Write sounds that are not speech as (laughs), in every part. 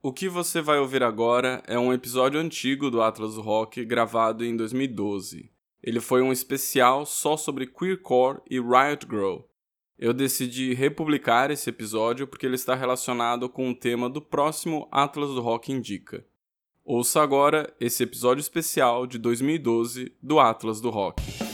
O que você vai ouvir agora é um episódio antigo do Atlas do Rock gravado em 2012. Ele foi um especial só sobre queercore e Riot Girl. Eu decidi republicar esse episódio porque ele está relacionado com o tema do próximo Atlas do Rock Indica. Ouça agora esse episódio especial de 2012 do Atlas do Rock.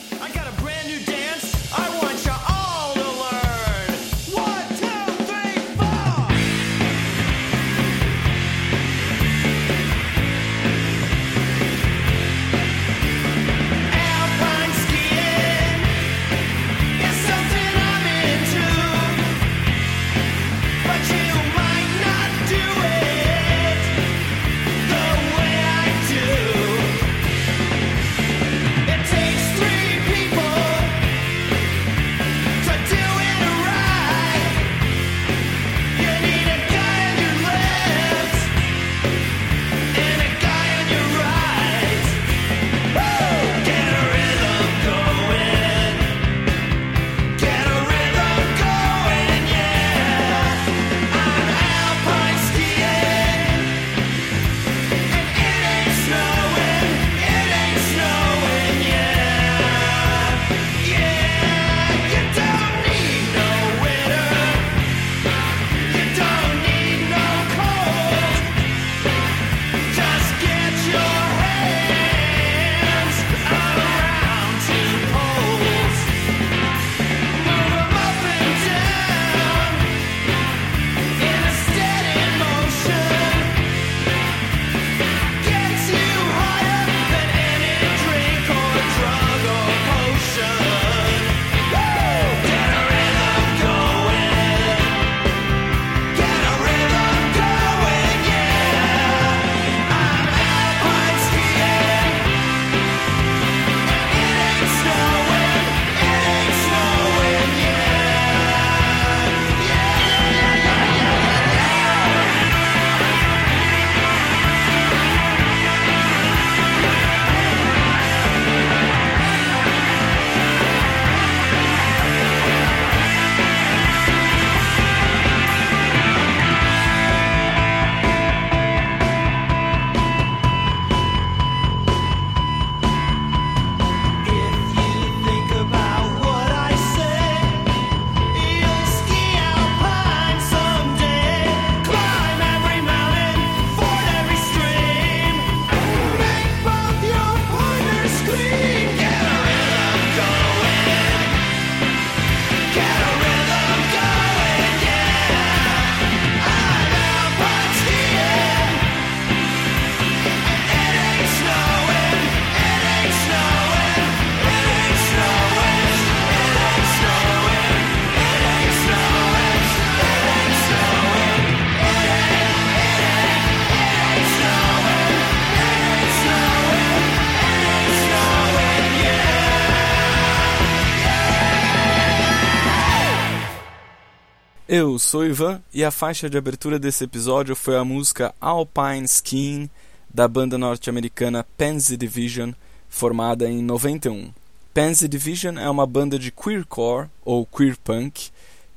Eu sou Ivan e a faixa de abertura desse episódio foi a música Alpine Skiing da banda norte-americana Pansy Division, formada em 91. Pansy Division é uma banda de queercore ou queer punk,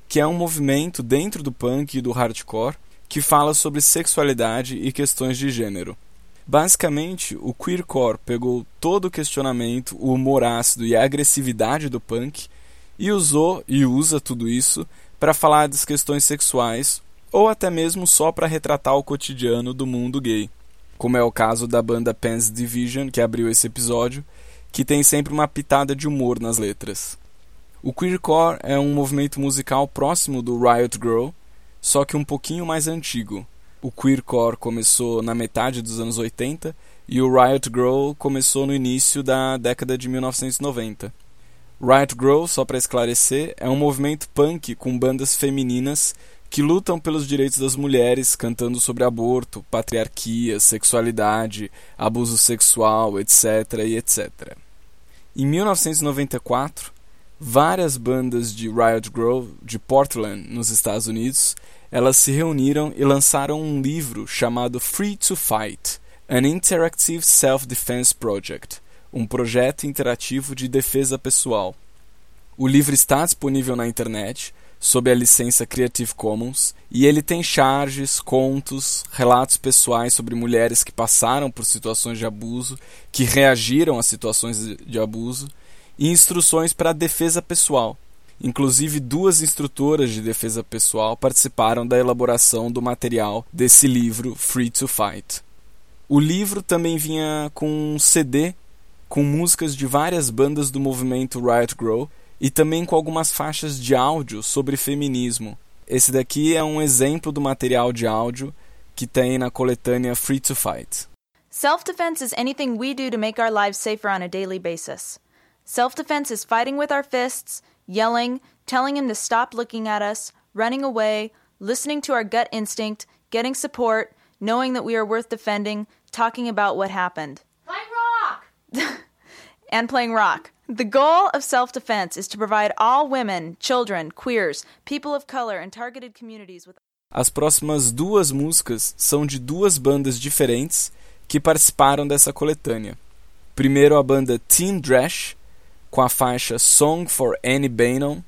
que é um movimento dentro do punk e do hardcore que fala sobre sexualidade e questões de gênero. Basicamente, o queercore pegou todo o questionamento, o humor ácido e a agressividade do punk e usou e usa tudo isso para falar das questões sexuais ou até mesmo só para retratar o cotidiano do mundo gay, como é o caso da banda Pans Division, que abriu esse episódio, que tem sempre uma pitada de humor nas letras. O queercore é um movimento musical próximo do Riot Girl, só que um pouquinho mais antigo. O queercore começou na metade dos anos 80 e o Riot Girl começou no início da década de 1990. Riot Girl, só para esclarecer, é um movimento punk com bandas femininas que lutam pelos direitos das mulheres, cantando sobre aborto, patriarquia, sexualidade, abuso sexual, etc. e etc. Em 1994, várias bandas de Riot Girl de Portland, nos Estados Unidos, elas se reuniram e lançaram um livro chamado Free to Fight: An Interactive Self-Defense Project um projeto interativo de defesa pessoal. O livro está disponível na internet, sob a licença Creative Commons, e ele tem charges, contos, relatos pessoais sobre mulheres que passaram por situações de abuso, que reagiram a situações de abuso, e instruções para defesa pessoal. Inclusive, duas instrutoras de defesa pessoal participaram da elaboração do material desse livro Free to Fight. O livro também vinha com um CD com músicas de várias bandas do movimento Riot Grrrl e também com algumas faixas de áudio sobre feminismo. Esse daqui é um exemplo do material de áudio que tem na coletânea Free to Fight. Self-defense is anything we do to make our lives safer on a daily basis. Self-defense is fighting with our fists, yelling, telling him to stop looking at us, running away, listening to our gut instinct, getting support, knowing that we are worth defending, talking about what happened. (laughs) And playing rock. The goal of self defense is to provide all women, children, queers, people of color, and targeted communities with. As próximas duas músicas são de duas bandas diferentes que participaram dessa coletânea. Primeiro a banda Teen Drash, com a faixa Song for Annie Bannon.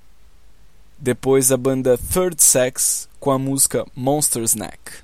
Depois a banda Third Sex, com a música Monster's Neck.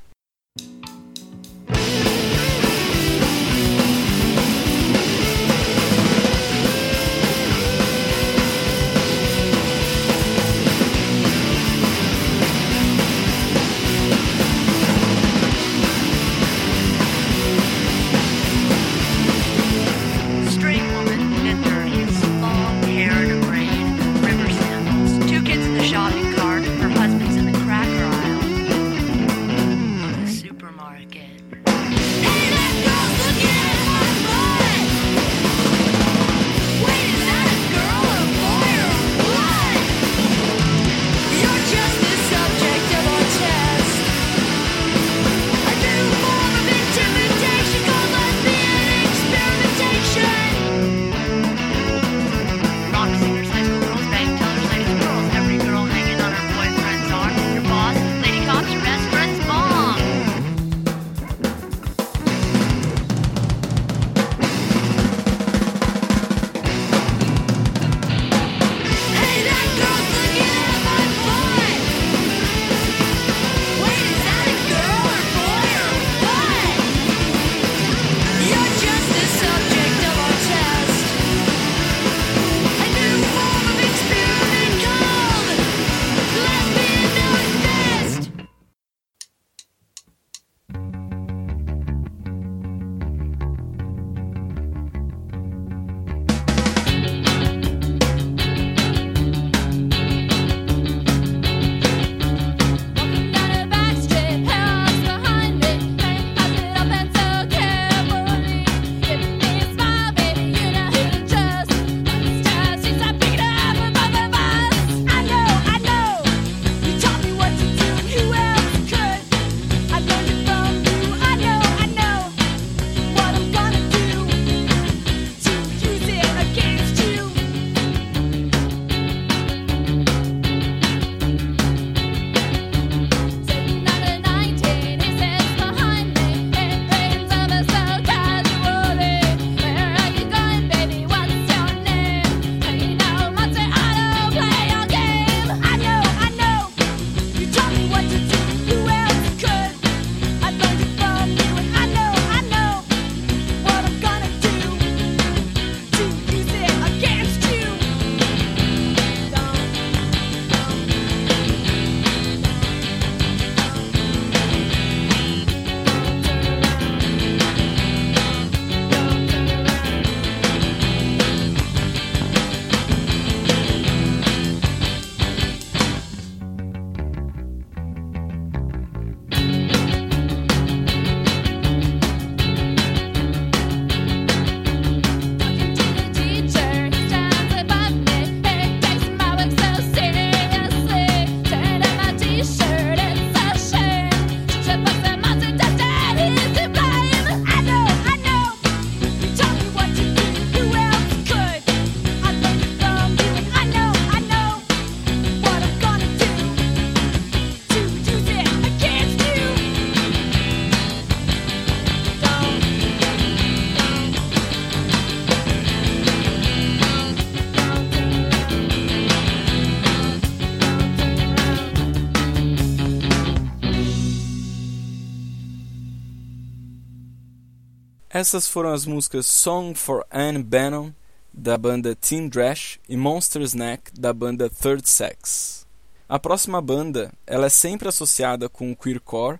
Essas foram as músicas Song for Anne Bannon, da banda Teen Drash, e Monster's Neck, da banda Third Sex. A próxima banda ela é sempre associada com o queercore,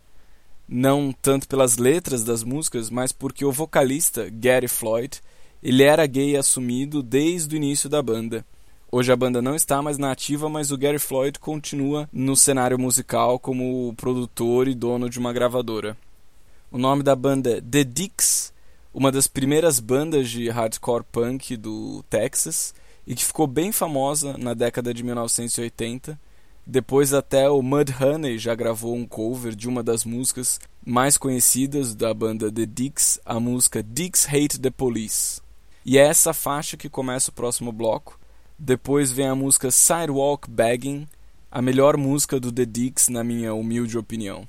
não tanto pelas letras das músicas, mas porque o vocalista Gary Floyd ele era gay assumido desde o início da banda. Hoje a banda não está mais na ativa, mas o Gary Floyd continua no cenário musical como produtor e dono de uma gravadora. O nome da banda é The Dicks uma das primeiras bandas de hardcore punk do Texas e que ficou bem famosa na década de 1980. Depois até o Mudhoney já gravou um cover de uma das músicas mais conhecidas da banda The Dicks, a música Dicks Hate the Police. E é essa faixa que começa o próximo bloco. Depois vem a música Sidewalk Bagging, a melhor música do The Dicks na minha humilde opinião.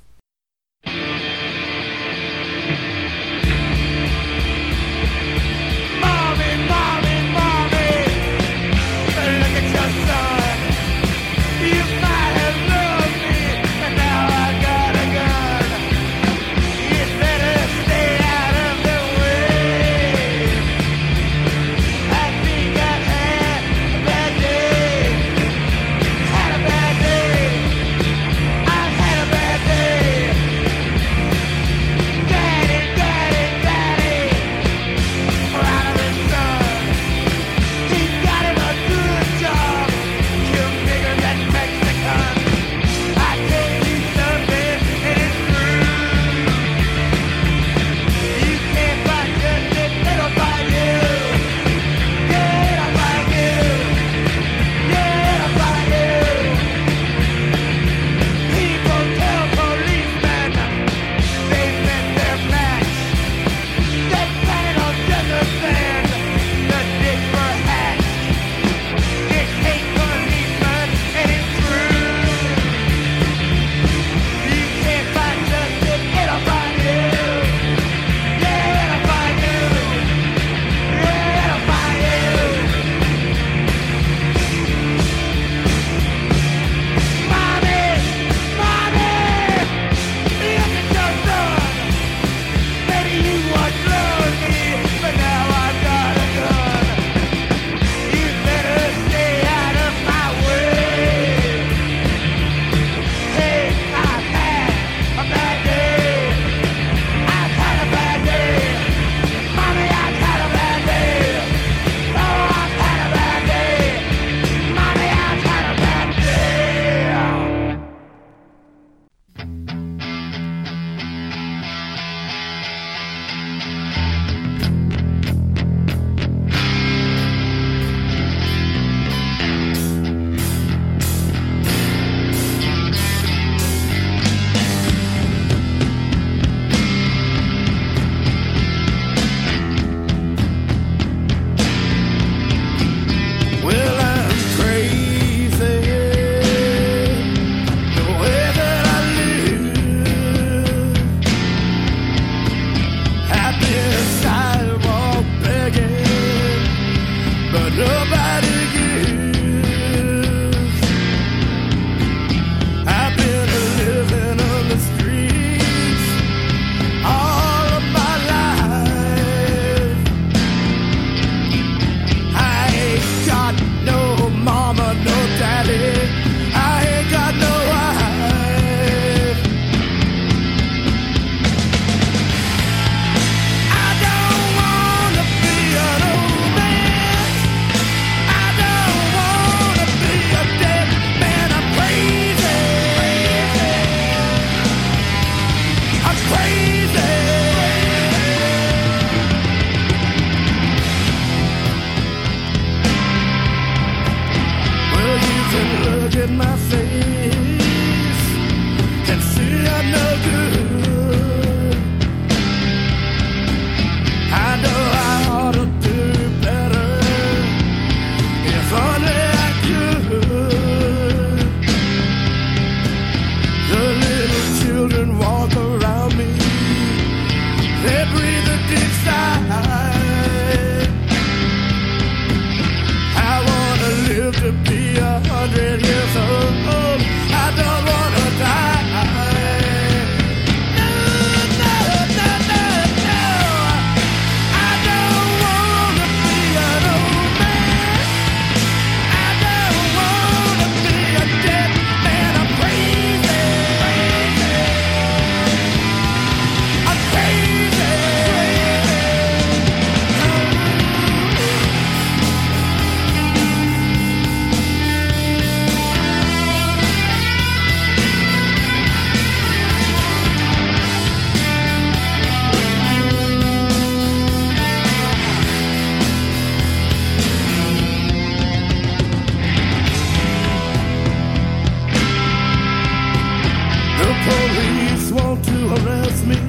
police want to arrest me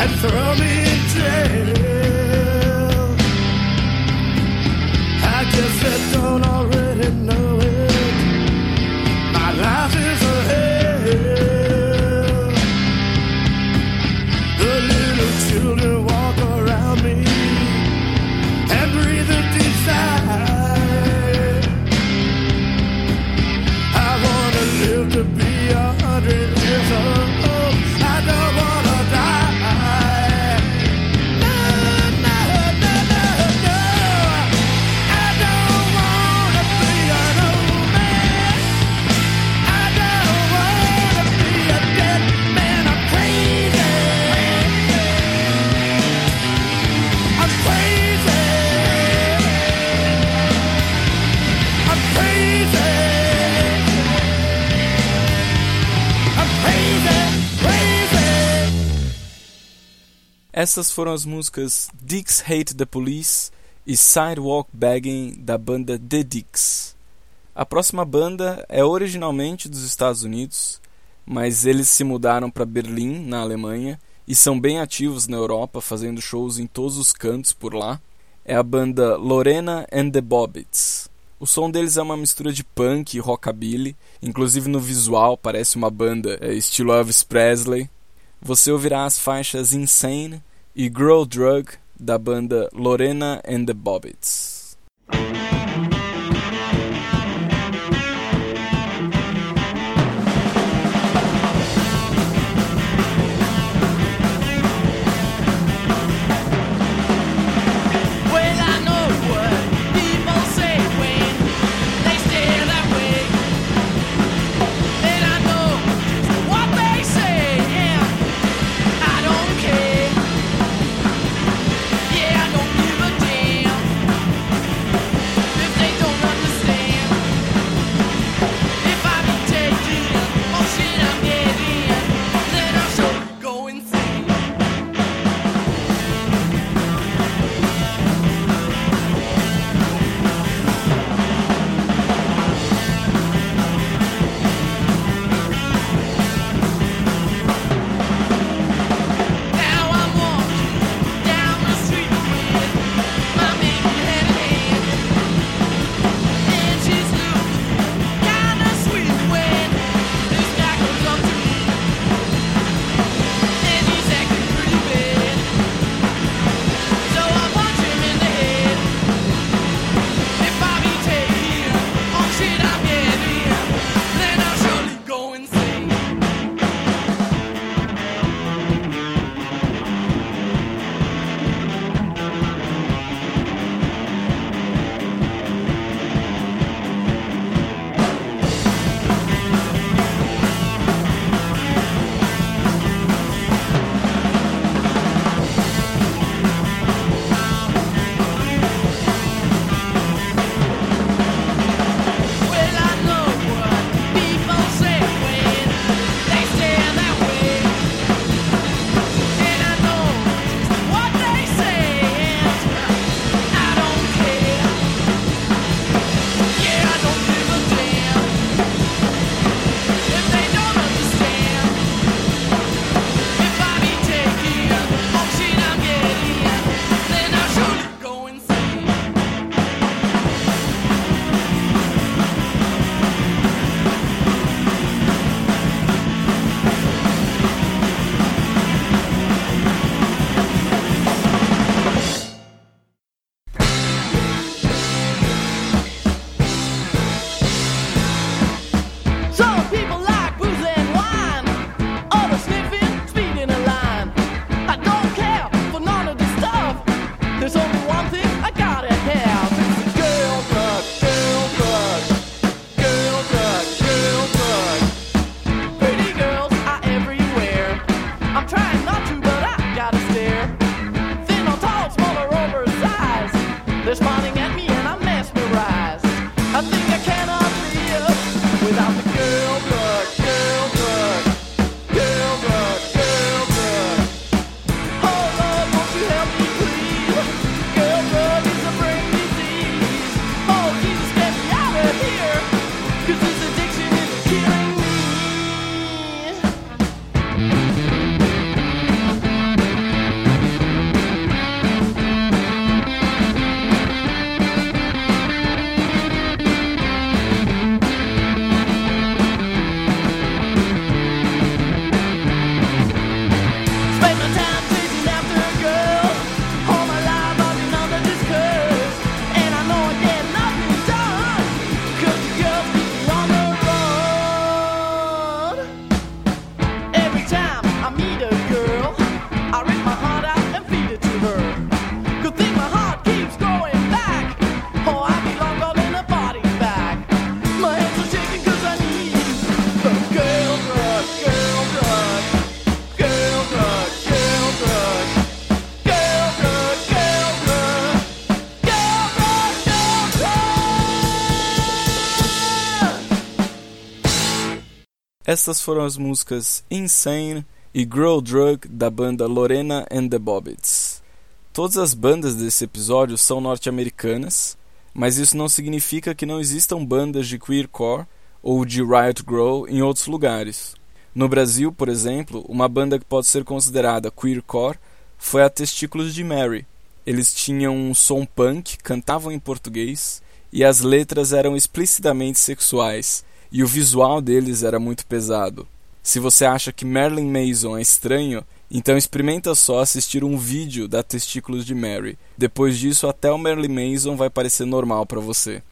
and throw me in jail. Essas foram as músicas Dicks Hate the Police e Sidewalk Bagging da banda The Dicks. A próxima banda é originalmente dos Estados Unidos, mas eles se mudaram para Berlim, na Alemanha, e são bem ativos na Europa, fazendo shows em todos os cantos por lá. É a banda Lorena and the Bobbits. O som deles é uma mistura de punk e rockabilly, inclusive no visual parece uma banda é estilo Elvis Presley. Você ouvirá as faixas Insane, e Grow Drug da banda Lorena and the Bobbits. Essas foram as músicas Insane e Grow Drug da banda Lorena and the Bobbits. Todas as bandas desse episódio são norte-americanas, mas isso não significa que não existam bandas de queercore ou de riot grow em outros lugares. No Brasil, por exemplo, uma banda que pode ser considerada queercore foi a Testículos de Mary. Eles tinham um som punk, cantavam em português e as letras eram explicitamente sexuais, e o visual deles era muito pesado. Se você acha que Marilyn Mason é estranho, então experimenta só assistir um vídeo da Testículos de Mary. Depois disso, até o Marilyn Mason vai parecer normal para você.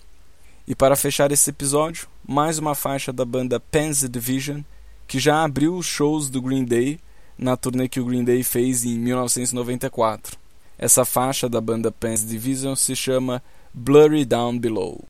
E para fechar esse episódio, mais uma faixa da banda Pansy Division, que já abriu os shows do Green Day na turnê que o Green Day fez em 1994. Essa faixa da banda Pansy Division se chama Blurry Down Below.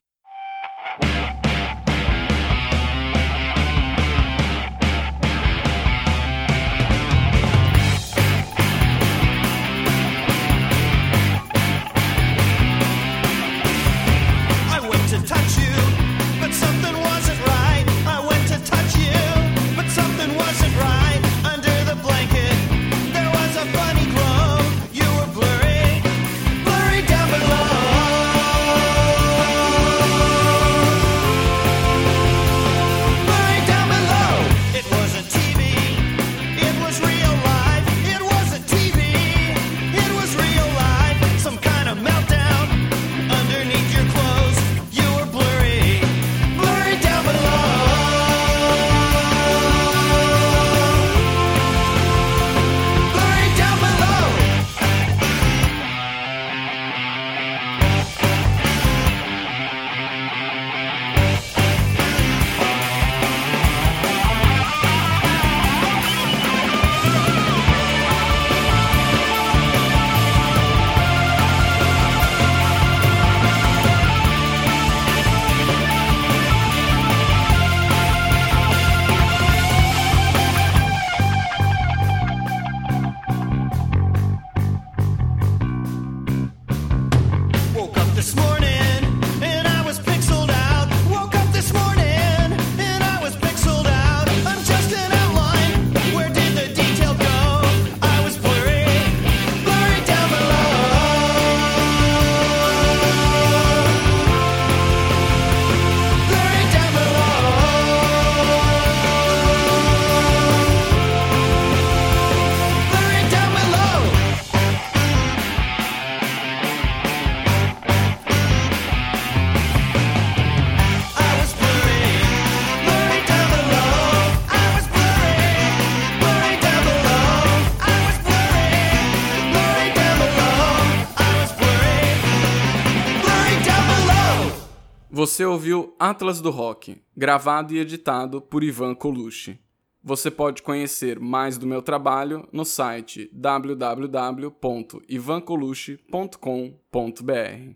Você ouviu Atlas do Rock, gravado e editado por Ivan Colucci. Você pode conhecer mais do meu trabalho no site www.ivancolucci.com.br.